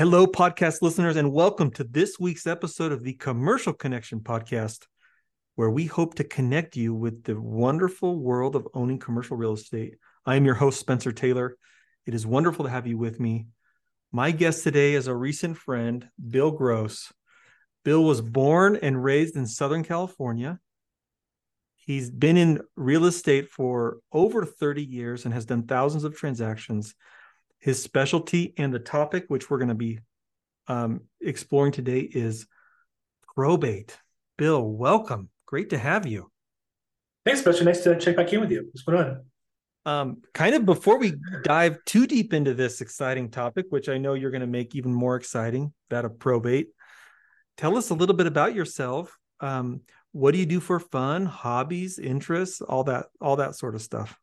Hello, podcast listeners, and welcome to this week's episode of the Commercial Connection podcast, where we hope to connect you with the wonderful world of owning commercial real estate. I am your host, Spencer Taylor. It is wonderful to have you with me. My guest today is a recent friend, Bill Gross. Bill was born and raised in Southern California. He's been in real estate for over 30 years and has done thousands of transactions his specialty and the topic, which we're going to be um, exploring today, is probate. Bill, welcome. Great to have you. Thanks, Spencer. Nice to check back in with you. What's going on? Um, kind of before we dive too deep into this exciting topic, which I know you're going to make even more exciting, that of probate, tell us a little bit about yourself. Um, what do you do for fun, hobbies, interests, all that, all that sort of stuff?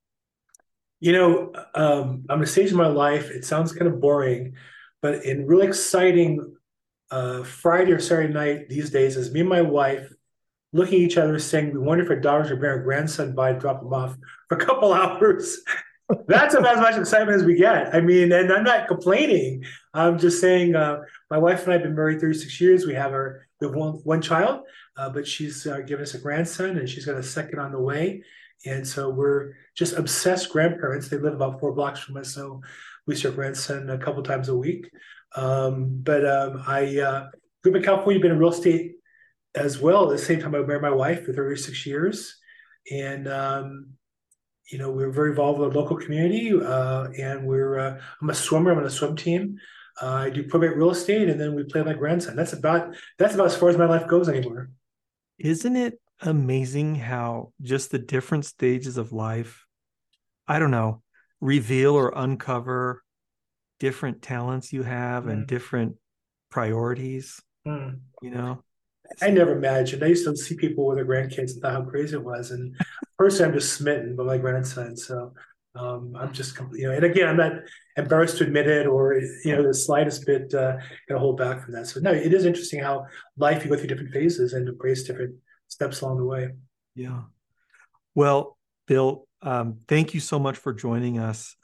You know, um, I'm at a stage in my life. It sounds kind of boring, but in really exciting uh, Friday or Saturday night these days is me and my wife looking at each other saying, We wonder if our daughters will bring our grandson by to drop him off for a couple hours. That's about as much excitement as we get. I mean, and I'm not complaining. I'm just saying, uh, my wife and I have been married 36 years. We have our we have one, one child, uh, but she's uh, given us a grandson, and she's got a second on the way. And so we're just obsessed grandparents. They live about four blocks from us, so we see our grandson a couple times a week. Um, but um, I uh, grew up in California, been in real estate as well. At the same time, I married my wife for 36 years, and um, you know we are very involved with the local community. Uh, and we're uh, I'm a swimmer. I'm on a swim team. Uh, I do probate real estate, and then we play with my grandson. That's about that's about as far as my life goes anymore. Isn't it amazing how just the different stages of life, I don't know, reveal or uncover different talents you have mm. and different priorities, mm. you know? I never imagined. I used to see people with their grandkids and thought how crazy it was. And personally, I'm just smitten by my grandson. So um, I'm just, you know, and again, I'm not embarrassed to admit it or, you know, the slightest bit uh, going to hold back from that. So, no, it is interesting how life, you go through different phases and embrace different steps along the way. Yeah. Well, Bill, um, thank you so much for joining us.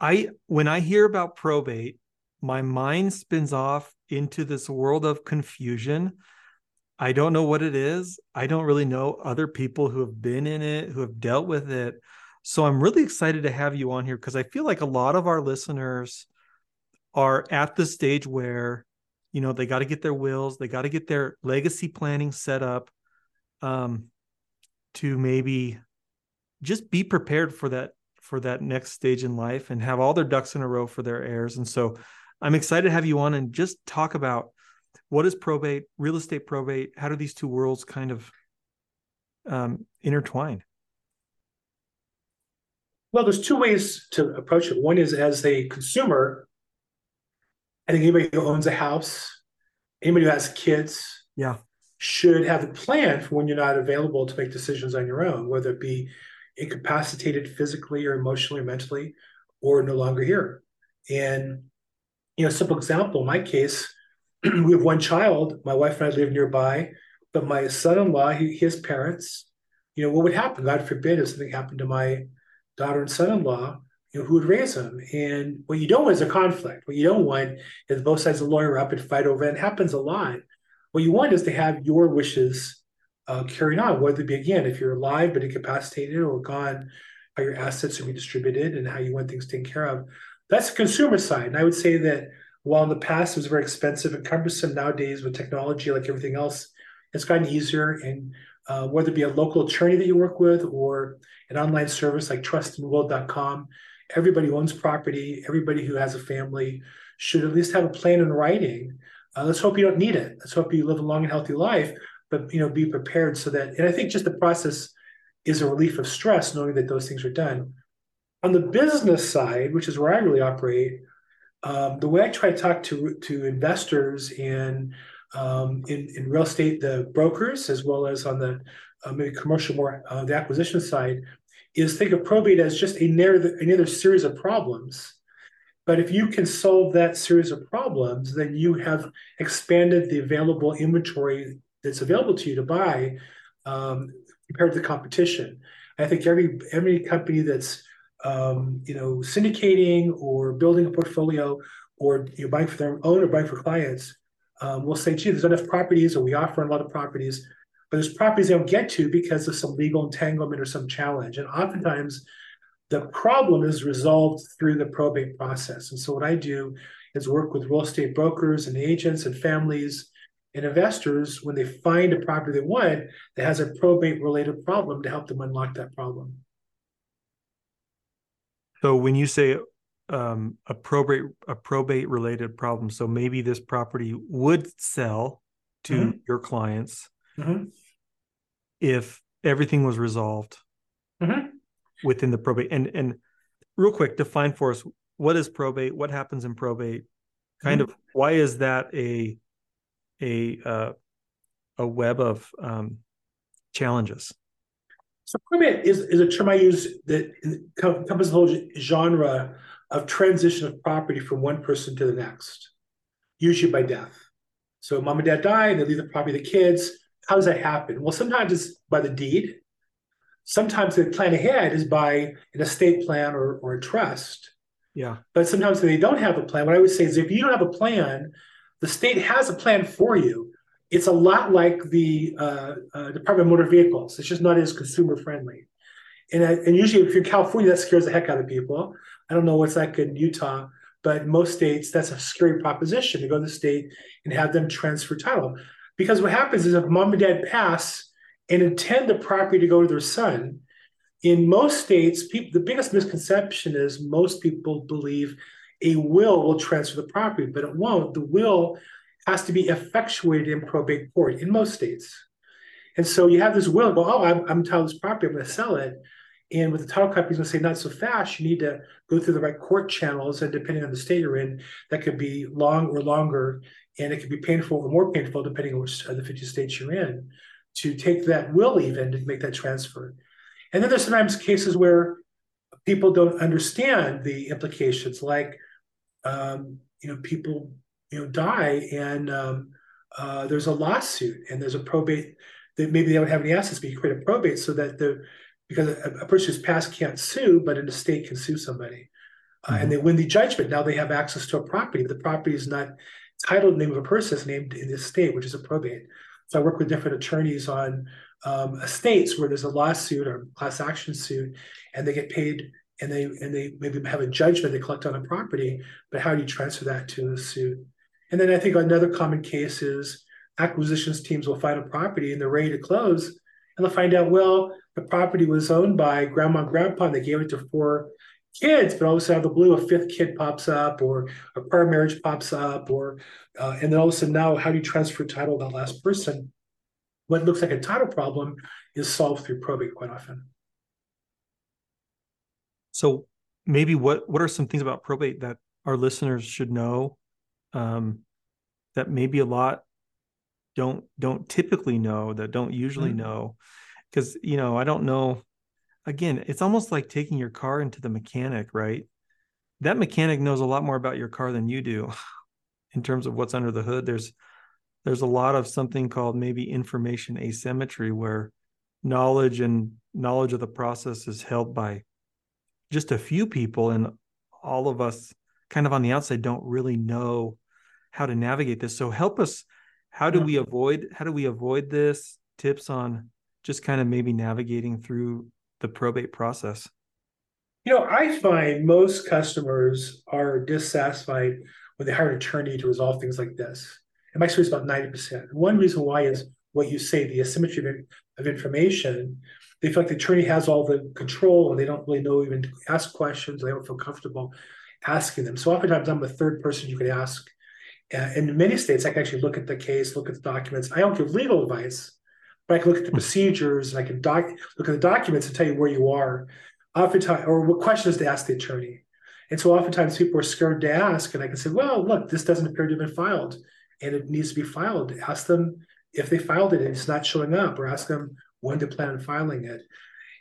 I when I hear about probate, my mind spins off into this world of confusion. I don't know what it is. I don't really know other people who have been in it, who have dealt with it. So I'm really excited to have you on here because I feel like a lot of our listeners are at the stage where, you know, they got to get their wills, they got to get their legacy planning set up um, to maybe just be prepared for that for that next stage in life and have all their ducks in a row for their heirs. And so I'm excited to have you on and just talk about what is probate, real estate probate, how do these two worlds kind of um, intertwine? Well, there's two ways to approach it. One is as a consumer. I think anybody who owns a house, anybody who has kids, yeah, should have a plan for when you're not available to make decisions on your own, whether it be incapacitated physically or emotionally or mentally, or no longer here. And you know, simple example, in my case, we have one child. My wife and I live nearby, but my son-in-law, he, his parents, you know, what would happen? God forbid if something happened to my daughter and son-in-law, you know, who would raise them? And what you don't want is a conflict. What you don't want is both sides of the lawyer up and fight over it. It happens a lot. What you want is to have your wishes uh, carried on, whether it be again, if you're alive but incapacitated or gone, how your assets are redistributed and how you want things taken care of. That's the consumer side. And I would say that while in the past it was very expensive and cumbersome, nowadays with technology like everything else, it's gotten easier. And uh, whether it be a local attorney that you work with or an online service like trustandwill.com, everybody owns property, everybody who has a family should at least have a plan in writing uh, let's hope you don't need it. Let's hope you live a long and healthy life, but you know, be prepared so that. And I think just the process is a relief of stress, knowing that those things are done. On the business side, which is where I really operate, um, the way I try to talk to to investors and um, in in real estate, the brokers as well as on the uh, maybe commercial more uh, the acquisition side, is think of probate as just another another series of problems but if you can solve that series of problems, then you have expanded the available inventory that's available to you to buy um, compared to the competition. I think every every company that's um, you know syndicating or building a portfolio or you know, buying for their own or buying for clients, um, will say, gee, there's enough properties, or we offer a lot of properties, but there's properties they don't get to because of some legal entanglement or some challenge. And oftentimes the problem is resolved through the probate process. And so what I do is work with real estate brokers and agents and families and investors when they find a property they want that has a probate related problem to help them unlock that problem. So when you say um, a probate a probate related problem, so maybe this property would sell to mm-hmm. your clients mm-hmm. if everything was resolved mm-hmm. Within the probate. And and real quick, define for us what is probate, what happens in probate, kind mm-hmm. of why is that a a uh, a web of um, challenges. So probate is, is a term I use that encompasses the whole genre of transition of property from one person to the next, usually by death. So mom and dad die, and they leave the property to the kids. How does that happen? Well, sometimes it's by the deed. Sometimes the plan ahead is by an estate plan or, or a trust. Yeah. But sometimes they don't have a plan. What I would say is if you don't have a plan, the state has a plan for you. It's a lot like the uh, uh, Department of Motor Vehicles. It's just not as consumer friendly. And, uh, and usually, if you're in California, that scares the heck out of people. I don't know what's like in Utah, but most states, that's a scary proposition to go to the state and have them transfer title. Because what happens is if mom and dad pass and intend the property to go to their son, in most states, the biggest misconception is most people believe a will will transfer the property, but it won't. The will has to be effectuated in probate court in most states. And so you have this will go, oh, I'm, I'm entitled to this property, I'm going to sell it. And with the title company, going to say, not so fast. You need to go through the right court channels. And depending on the state you're in, that could be long or longer. And it could be painful or more painful, depending on which of the 50 states you're in, to take that will even to make that transfer. And then there's sometimes cases where people don't understand the implications, like um, you know, people you know die and um, uh, there's a lawsuit and there's a probate that maybe they don't have any assets, but you create a probate so that the because a, a person who's passed can't sue, but an estate can sue somebody. Uh, mm-hmm. and they win the judgment. Now they have access to a property. but The property is not titled the name of a person, it's named in the estate, which is a probate. So I work with different attorneys on um, estates where there's a lawsuit or class action suit, and they get paid and they and they maybe have a judgment they collect on a property, but how do you transfer that to the suit? And then I think another common case is acquisitions teams will find a property and they're ready to close, and they'll find out well the property was owned by grandma and grandpa and they gave it to four kids, but all of a sudden out of the blue a fifth kid pops up or a prior marriage pops up, or uh, and then all of a sudden now how do you transfer title to that last person? What looks like a title problem is solved through probate quite often. So maybe what what are some things about probate that our listeners should know um, that maybe a lot don't don't typically know that don't usually mm-hmm. know because you know I don't know again it's almost like taking your car into the mechanic right? That mechanic knows a lot more about your car than you do in terms of what's under the hood. There's there's a lot of something called maybe information asymmetry where knowledge and knowledge of the process is held by just a few people and all of us kind of on the outside don't really know how to navigate this. So help us how do we avoid how do we avoid this? Tips on just kind of maybe navigating through the probate process you know i find most customers are dissatisfied when they hire an attorney to resolve things like this and my experience about 90% one reason why is what you say the asymmetry of, of information they feel like the attorney has all the control and they don't really know even to ask questions. They don't feel comfortable asking them. So oftentimes I'm the third person you could ask. In many states, I can actually look at the case, look at the documents. I don't give legal advice, but I can look at the procedures and I can doc- look at the documents and tell you where you are. Oftentimes, or what questions to ask the attorney. And so oftentimes people are scared to ask, and I can say, well, look, this doesn't appear to have been filed and it needs to be filed. Ask them if they filed it and it's not showing up, or ask them when to plan on filing it.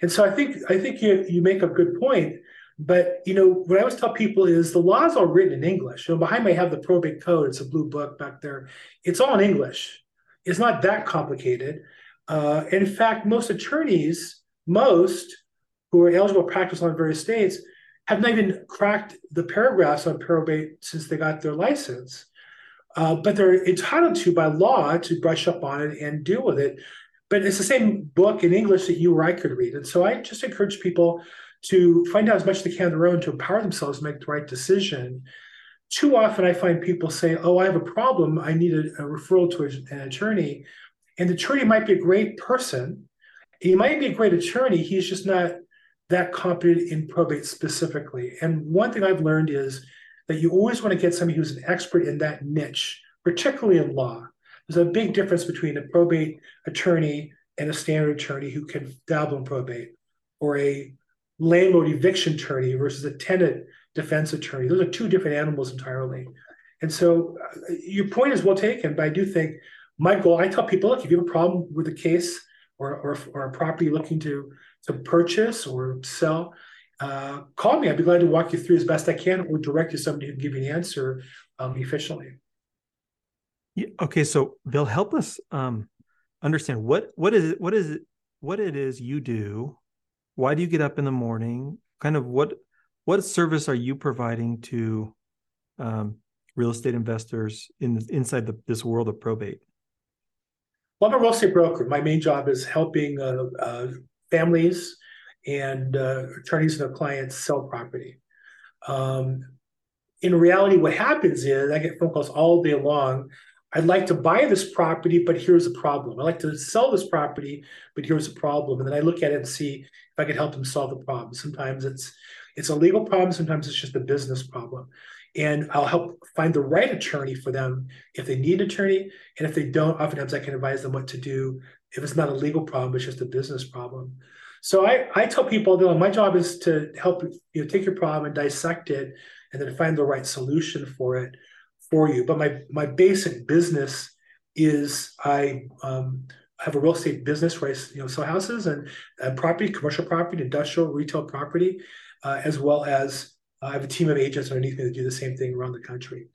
And so I think I think you you make a good point. But you know, what I always tell people is the laws are written in English. You know, behind me I have the probate code. It's a blue book back there. It's all in English. It's not that complicated. Uh, in fact, most attorneys, most who are eligible to practice on various states, have not even cracked the paragraphs on probate since they got their license. Uh, but they're entitled to by law to brush up on it and deal with it. But it's the same book in English that you or I could read. And so I just encourage people to find out as much as they can on their own to empower themselves to make the right decision. Too often I find people say, Oh, I have a problem. I need a, a referral to an attorney. And the attorney might be a great person. He might be a great attorney. He's just not that competent in probate specifically. And one thing I've learned is that you always want to get somebody who's an expert in that niche, particularly in law. There's a big difference between a probate attorney and a standard attorney who can dabble in probate, or a landlord eviction attorney versus a tenant defense attorney. Those are two different animals entirely. And so uh, your point is well taken, but I do think my goal, I tell people, look, if you have a problem with a case or, or, or a property looking to, to purchase or sell, uh, call me. I'd be glad to walk you through as best I can or direct you to somebody who can give you an answer um, efficiently. Yeah, okay, so Bill, help us um, understand what what is it what is it what it is you do. Why do you get up in the morning? Kind of what what service are you providing to um, real estate investors in inside the, this world of probate? Well, I'm a real estate broker. My main job is helping uh, uh, families and uh, attorneys and their clients sell property. Um, in reality, what happens is I get phone calls all day long. I'd like to buy this property, but here's a problem. I'd like to sell this property, but here's a problem. And then I look at it and see if I can help them solve the problem. Sometimes it's it's a legal problem, sometimes it's just a business problem. And I'll help find the right attorney for them if they need an attorney. And if they don't, oftentimes I can advise them what to do if it's not a legal problem, it's just a business problem. So I, I tell people that my job is to help you know take your problem and dissect it and then find the right solution for it for you. But my my basic business is I um, have a real estate business where I you know sell houses and, and property, commercial property, industrial, retail property, uh, as well as I have a team of agents underneath me that do the same thing around the country.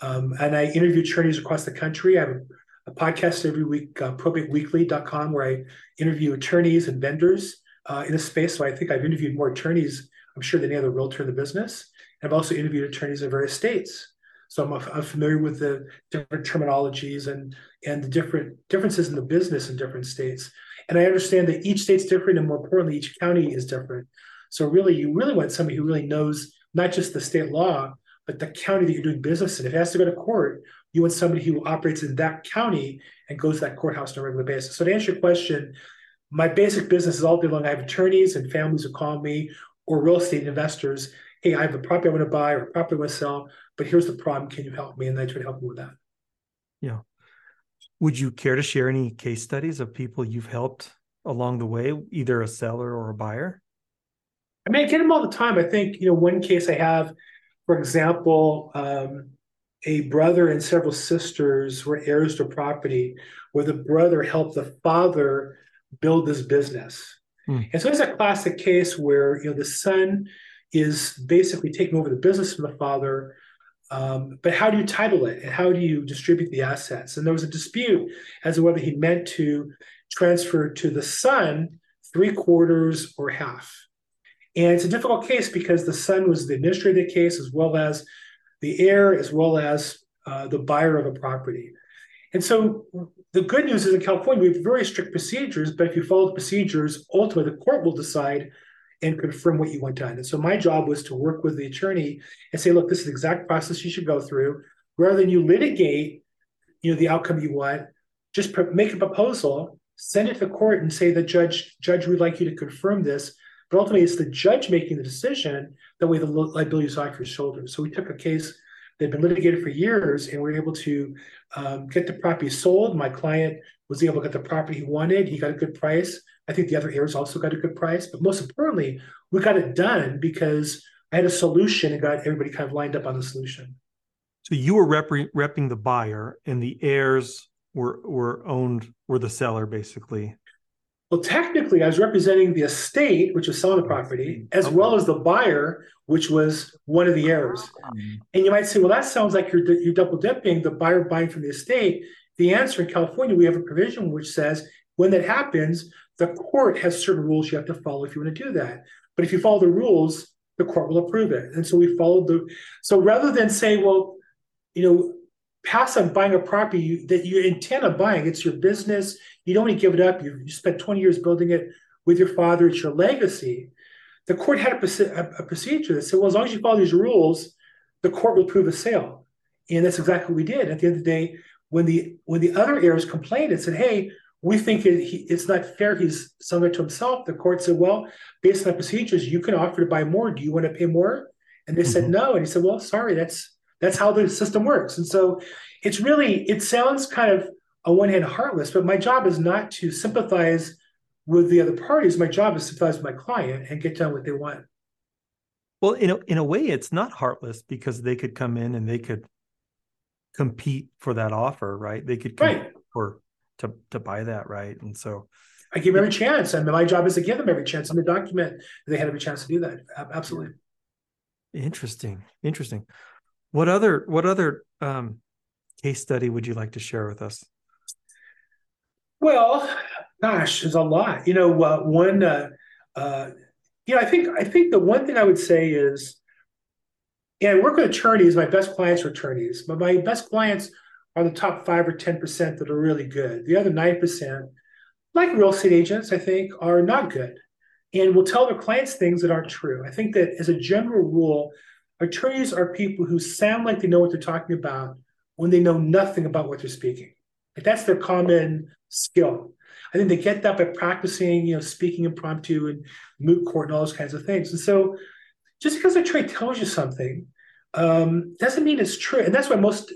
Um, and I interview attorneys across the country. I have a, a podcast every week, uh, probateweekly.com, where I interview attorneys and vendors uh, in a space. So I think I've interviewed more attorneys, I'm sure, than any other realtor in the business. And I've also interviewed attorneys in various states. So I'm, I'm familiar with the different terminologies and and the different differences in the business in different states. And I understand that each state's different, and more importantly, each county is different. So really, you really want somebody who really knows not just the state law, but the county that you're doing business in. If it has to go to court, you want somebody who operates in that county and goes to that courthouse on a regular basis. So to answer your question, my basic business is all day long. I have attorneys and families who call me or real estate investors. Hey, I have a property I want to buy or a property I want to sell, but here's the problem. Can you help me? And I try to help them with that. Yeah. Would you care to share any case studies of people you've helped along the way, either a seller or a buyer? I mean, I get them all the time. I think, you know, one case I have, for example, um, a brother and several sisters were heirs to property where the brother helped the father build this business. Mm. And so it's a classic case where you know the son is basically taking over the business from the father. Um, but how do you title it and how do you distribute the assets? And there was a dispute as to whether he meant to transfer to the son three quarters or half. And it's a difficult case because the son was the administrator of the case as well as the heir, as well as uh, the buyer of a property. And so the good news is in California, we have very strict procedures, but if you follow the procedures, ultimately the court will decide and confirm what you want done. And so my job was to work with the attorney and say, look, this is the exact process you should go through. Rather than you litigate, you know, the outcome you want, just make a proposal, send it to the court and say the judge, judge, we'd like you to confirm this. But ultimately, it's the judge making the decision. That way, the liability is off your shoulders. So we took a case that had been litigated for years, and we are able to um, get the property sold. My client was able to get the property he wanted. He got a good price. I think the other heirs also got a good price. But most importantly, we got it done because I had a solution and got everybody kind of lined up on the solution. So you were rep- repping the buyer, and the heirs were were owned were the seller, basically. Well, technically, I was representing the estate, which was selling the property, as okay. well as the buyer, which was one of the heirs. Um, and you might say, well, that sounds like you're, you're double dipping the buyer buying from the estate. The answer in California, we have a provision which says when that happens, the court has certain rules you have to follow if you want to do that. But if you follow the rules, the court will approve it. And so we followed the. So rather than say, well, you know, pass on buying a property you, that you intend on buying, it's your business. You don't want to give it up. You, you spent 20 years building it with your father. It's your legacy. The court had a, a, procedure that said, well, as long as you follow these rules, the court will approve a sale. And that's exactly what we did. At the end of the day, when the when the other heirs complained and said, hey, we think it, he, it's not fair. He's selling it to himself. The court said, well, based on the procedures, you can offer to buy more. Do you want to pay more? And they mm-hmm. said no. And he said, well, sorry, that's that's how the system works. And so it's really it sounds kind of on one hand heartless, but my job is not to sympathize with the other parties. My job is to sympathize with my client and get done what they want. Well, in a, in a way, it's not heartless because they could come in and they could compete for that offer, right? They could compete right. for to to buy that, right? And so I give them every chance, and my job is to give them every chance. And the document they had every chance to do that. Absolutely. Interesting. Interesting. What other what other um, case study would you like to share with us? Well, gosh, there's a lot. You know, uh, one. Uh, uh, you know, I think I think the one thing I would say is, yeah, I work with attorneys. My best clients are attorneys, but my best clients are the top five or ten percent that are really good. The other nine percent, like real estate agents, I think, are not good, and will tell their clients things that aren't true. I think that as a general rule, attorneys are people who sound like they know what they're talking about when they know nothing about what they're speaking. Like that's their common skill. I think they get that by practicing, you know, speaking impromptu and moot court and all those kinds of things. And so just because a trade tells you something um, doesn't mean it's true. And that's why most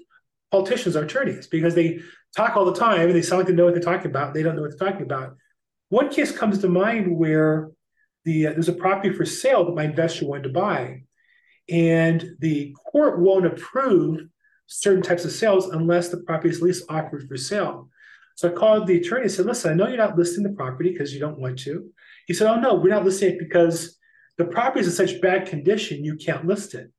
politicians are attorneys because they talk all the time and they sound like they know what they're talking about. They don't know what they're talking about. One case comes to mind where the uh, there's a property for sale that my investor wanted to buy, and the court won't approve certain types of sales unless the property is least offered for sale. So I called the attorney and said, listen, I know you're not listing the property because you don't want to. He said, oh, no, we're not listing it because the property is in such bad condition, you can't list it.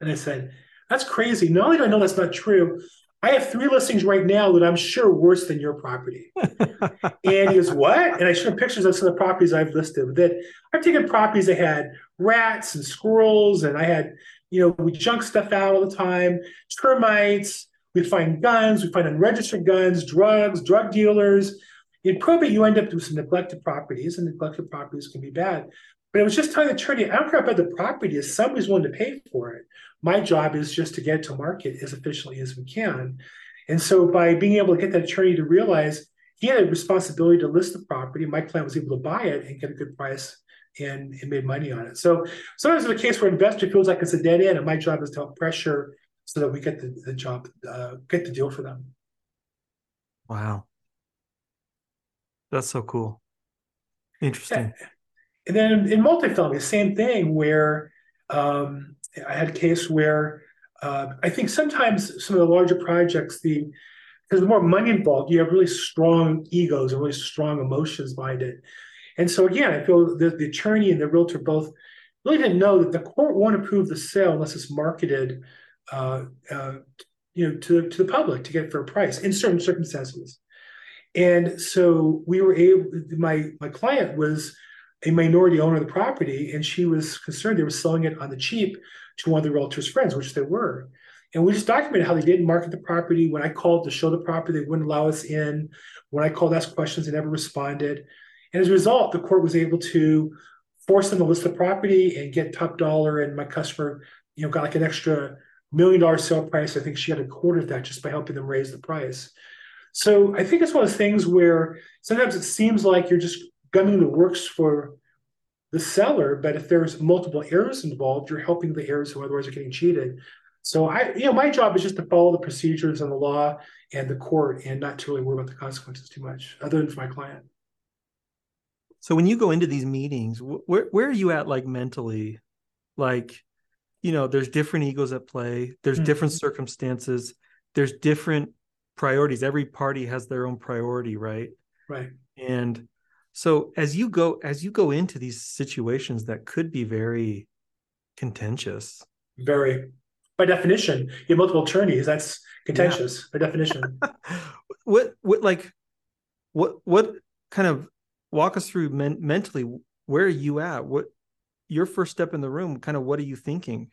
And I said, that's crazy. Not only do I know that's not true, I have three listings right now that I'm sure worse than your property. and he goes, What? And I showed him pictures of some of the properties I've listed that I've taken properties that had rats and squirrels, and I had, you know, we junk stuff out all the time, termites, we find guns, we find unregistered guns, drugs, drug dealers. In probate, you end up with some neglected properties, and neglected properties can be bad. But it was just telling the attorney, I don't care about the property if somebody's willing to pay for it. My job is just to get it to market as efficiently as we can. And so by being able to get that attorney to realize he had a responsibility to list the property, my client was able to buy it and get a good price and, and made money on it. So sometimes it's a case where an investor feels like it's a dead end, and my job is to help pressure so that we get the, the job, uh, get the deal for them. Wow. That's so cool. Interesting. Yeah. And then in multifamily, same thing where um, I had a case where uh, I think sometimes some of the larger projects, the because the more money involved, you have really strong egos and really strong emotions behind it. And so again, I feel that the attorney and the realtor both really didn't know that the court won't approve the sale unless it's marketed uh, uh, you know, to, to the public to get for a price in certain circumstances. And so we were able, my, my client was a minority owner of the property, and she was concerned they were selling it on the cheap to one of the realtor's friends, which they were. And we just documented how they didn't market the property. When I called to show the property, they wouldn't allow us in. When I called, ask questions, they never responded. And as a result, the court was able to force them to list the property and get top dollar. And my customer, you know, got like an extra million dollar sale price. I think she had a quarter of that just by helping them raise the price. So I think it's one of those things where sometimes it seems like you're just gunning the works for the seller, but if there's multiple heirs involved, you're helping the heirs who otherwise are getting cheated. So I, you know, my job is just to follow the procedures and the law and the court, and not to really worry about the consequences too much, other than for my client. So when you go into these meetings, where where are you at, like mentally, like you know there's different egos at play there's mm-hmm. different circumstances there's different priorities every party has their own priority right right and so as you go as you go into these situations that could be very contentious very by definition you have multiple attorneys that's contentious yeah. by definition what what like what what kind of walk us through men- mentally where are you at what your first step in the room, kind of what are you thinking?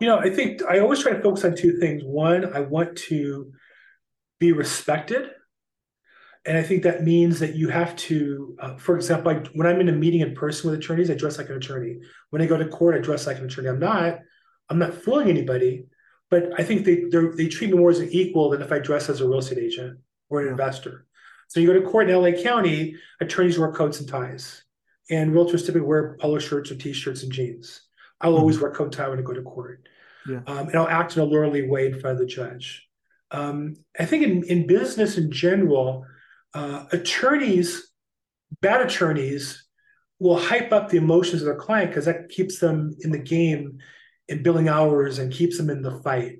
You know, I think I always try to focus on two things. One, I want to be respected. And I think that means that you have to, uh, for example, I, when I'm in a meeting in person with attorneys, I dress like an attorney. When I go to court, I dress like an attorney. I'm not, I'm not fooling anybody, but I think they they treat me more as an equal than if I dress as a real estate agent or an investor. So you go to court in LA County, attorneys wear coats and ties, and realtors typically wear polo shirts or t-shirts and jeans. I'll mm-hmm. always wear coat and tie when I go to court, yeah. um, and I'll act in a lawyerly way in front of the judge. Um, I think in, in business in general, uh, attorneys, bad attorneys, will hype up the emotions of their client because that keeps them in the game and billing hours and keeps them in the fight.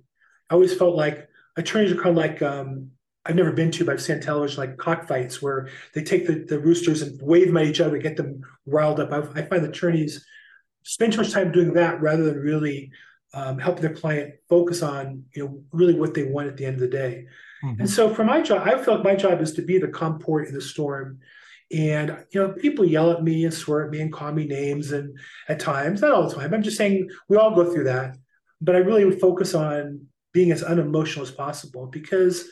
I always felt like attorneys are kind of like um, I've never been to, but I've seen television like cockfights where they take the, the roosters and wave them at each other, get them riled up. I, I find attorneys spend too much time doing that rather than really um, helping their client focus on you know really what they want at the end of the day. Mm-hmm. And so for my job, I feel like my job is to be the comport in the storm. And you know, people yell at me and swear at me and call me names, and at times, not all the time. I'm just saying we all go through that. But I really would focus on being as unemotional as possible because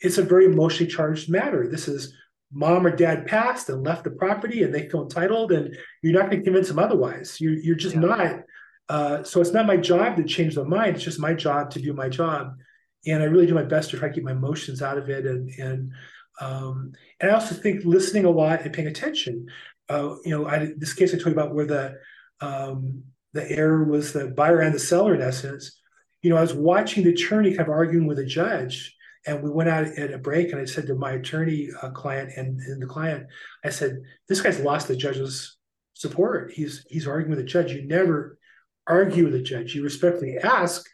it's a very emotionally charged matter. This is mom or dad passed and left the property and they feel entitled, and you're not going to convince them otherwise. You, you're just yeah. not uh, so it's not my job to change their mind. It's just my job to do my job, and I really do my best to try to keep my emotions out of it. And and um, and I also think listening a lot and paying attention. Uh, you know, I, this case I told you about where the um, the error was the buyer and the seller in essence. You know, I was watching the attorney kind of arguing with the judge, and we went out at a break, and I said to my attorney uh, client and, and the client, I said, "This guy's lost the judge's support. He's he's arguing with the judge. You never argue with a judge. You respectfully ask,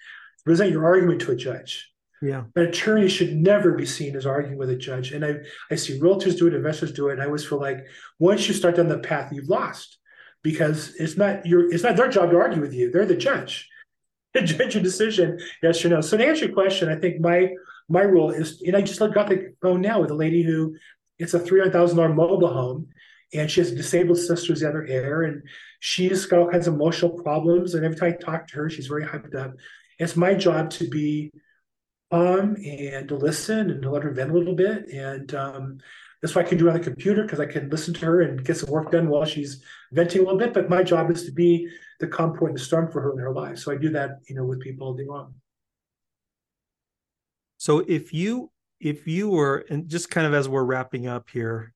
present your argument to a judge. Yeah. An attorney should never be seen as arguing with a judge. And I, I see realtors do it, investors do it. And I always feel like once you start down the path, you've lost because it's not your it's not their job to argue with you. They're the judge. The judge your decision, yes or no. So to answer your question, I think my my rule is, and I just got the phone now with a lady who it's a three hundred thousand dollar mobile home, and she has a disabled sister who's the other heir, and she's got all kinds of emotional problems. And every time I talk to her, she's very hyped up. It's my job to be calm and to listen and to let her vent a little bit. And um, that's why I can do on the computer because I can listen to her and get some work done while she's venting a little bit. But my job is to be the calm point in the storm for her in her life. So I do that, you know, with people all day long. So if you if you were and just kind of as we're wrapping up here,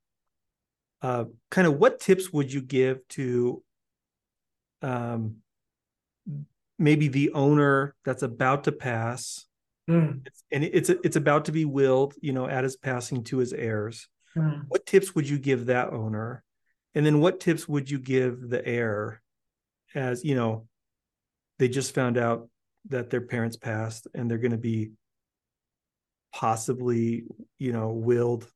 uh, kind of what tips would you give to um, maybe the owner that's about to pass mm. and it's it's about to be willed you know at his passing to his heirs mm. what tips would you give that owner and then what tips would you give the heir as you know they just found out that their parents passed and they're going to be possibly you know willed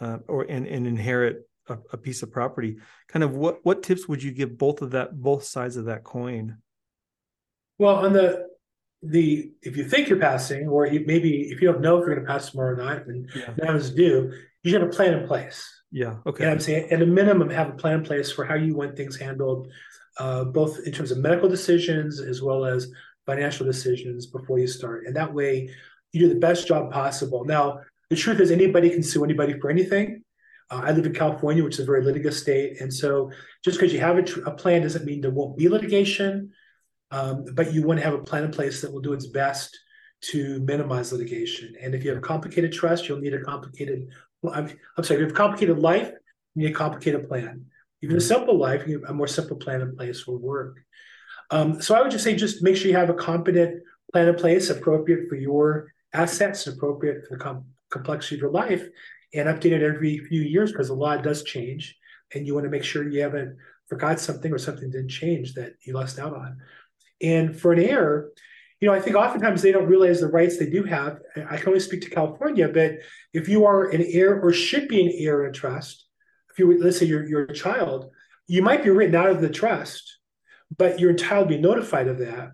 uh, or and, and inherit a, a, piece of property kind of what what tips would you give both of that both sides of that coin well on the the if you think you're passing or you, maybe if you don't know if you're going to pass tomorrow night and yeah. now is due you should have a plan in place. Yeah okay. And i'm saying? At a minimum have a plan in place for how you want things handled uh, both in terms of medical decisions as well as financial decisions before you start. And that way you do the best job possible. Now the truth is anybody can sue anybody for anything. Uh, I live in California, which is a very litigious state. And so just because you have a, tr- a, plan doesn't mean there won't be litigation, um, but you want to have a plan in place that will do its best to minimize litigation. And if you have a complicated trust, you'll need a complicated, I'm, I'm sorry, if you have a complicated life, you need a complicated plan. Even a simple life, you have a more simple plan in place will work. Um, so I would just say, just make sure you have a competent plan in place, appropriate for your assets, appropriate for the com- complexity of your life, and update it every few years because the law does change and you want to make sure you haven't forgot something or something didn't change that you lost out on. And for an heir, you know, I think oftentimes they don't realize the rights they do have. I can only speak to California, but if you are an heir or should be an heir in a trust, if you let's say you're, you're a child, you might be written out of the trust, but you're entitled to be notified of that.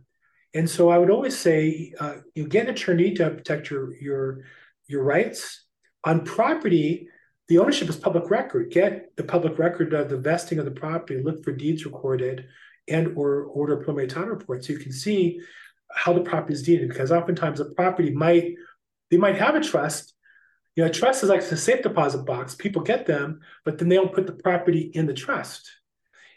And so I would always say, uh, you get an attorney to protect your your your rights on property, the ownership is public record. Get the public record of the vesting of the property, look for deeds recorded and or order preliminary title report so you can see how the property is deeded because oftentimes a property might they might have a trust. You know a trust is like a safe deposit box. People get them but then they don't put the property in the trust.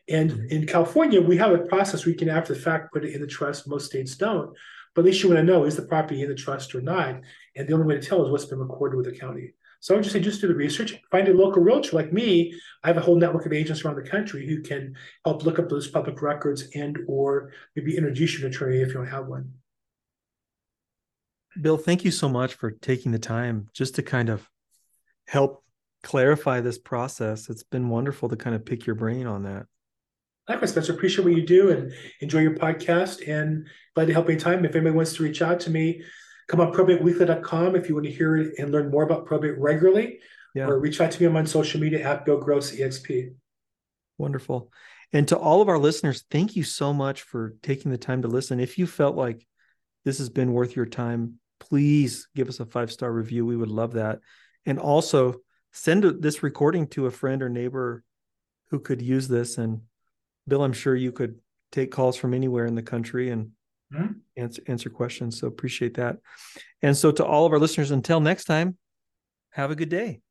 And mm-hmm. in california we have a process where you can after the fact put it in the trust. Most states don't but at least you want to know is the property in the trust or not? And the only way to tell is what's been recorded with the county so I would just say, just do the research, find a local realtor like me. I have a whole network of agents around the country who can help look up those public records and or maybe introduce you to an attorney if you don't have one. Bill, thank you so much for taking the time just to kind of help clarify this process. It's been wonderful to kind of pick your brain on that. Likewise, Spencer. Appreciate what you do and enjoy your podcast and glad to help anytime. If anybody wants to reach out to me, come on probateweekly.com if you want to hear it and learn more about probate regularly, yeah. or reach out to me on social media at Bill Gross EXP. Wonderful. And to all of our listeners, thank you so much for taking the time to listen. If you felt like this has been worth your time, please give us a five star review. We would love that. And also send this recording to a friend or neighbor who could use this. And Bill, I'm sure you could take calls from anywhere in the country and mm-hmm. answer answer questions. So appreciate that. And so to all of our listeners, until next time, have a good day.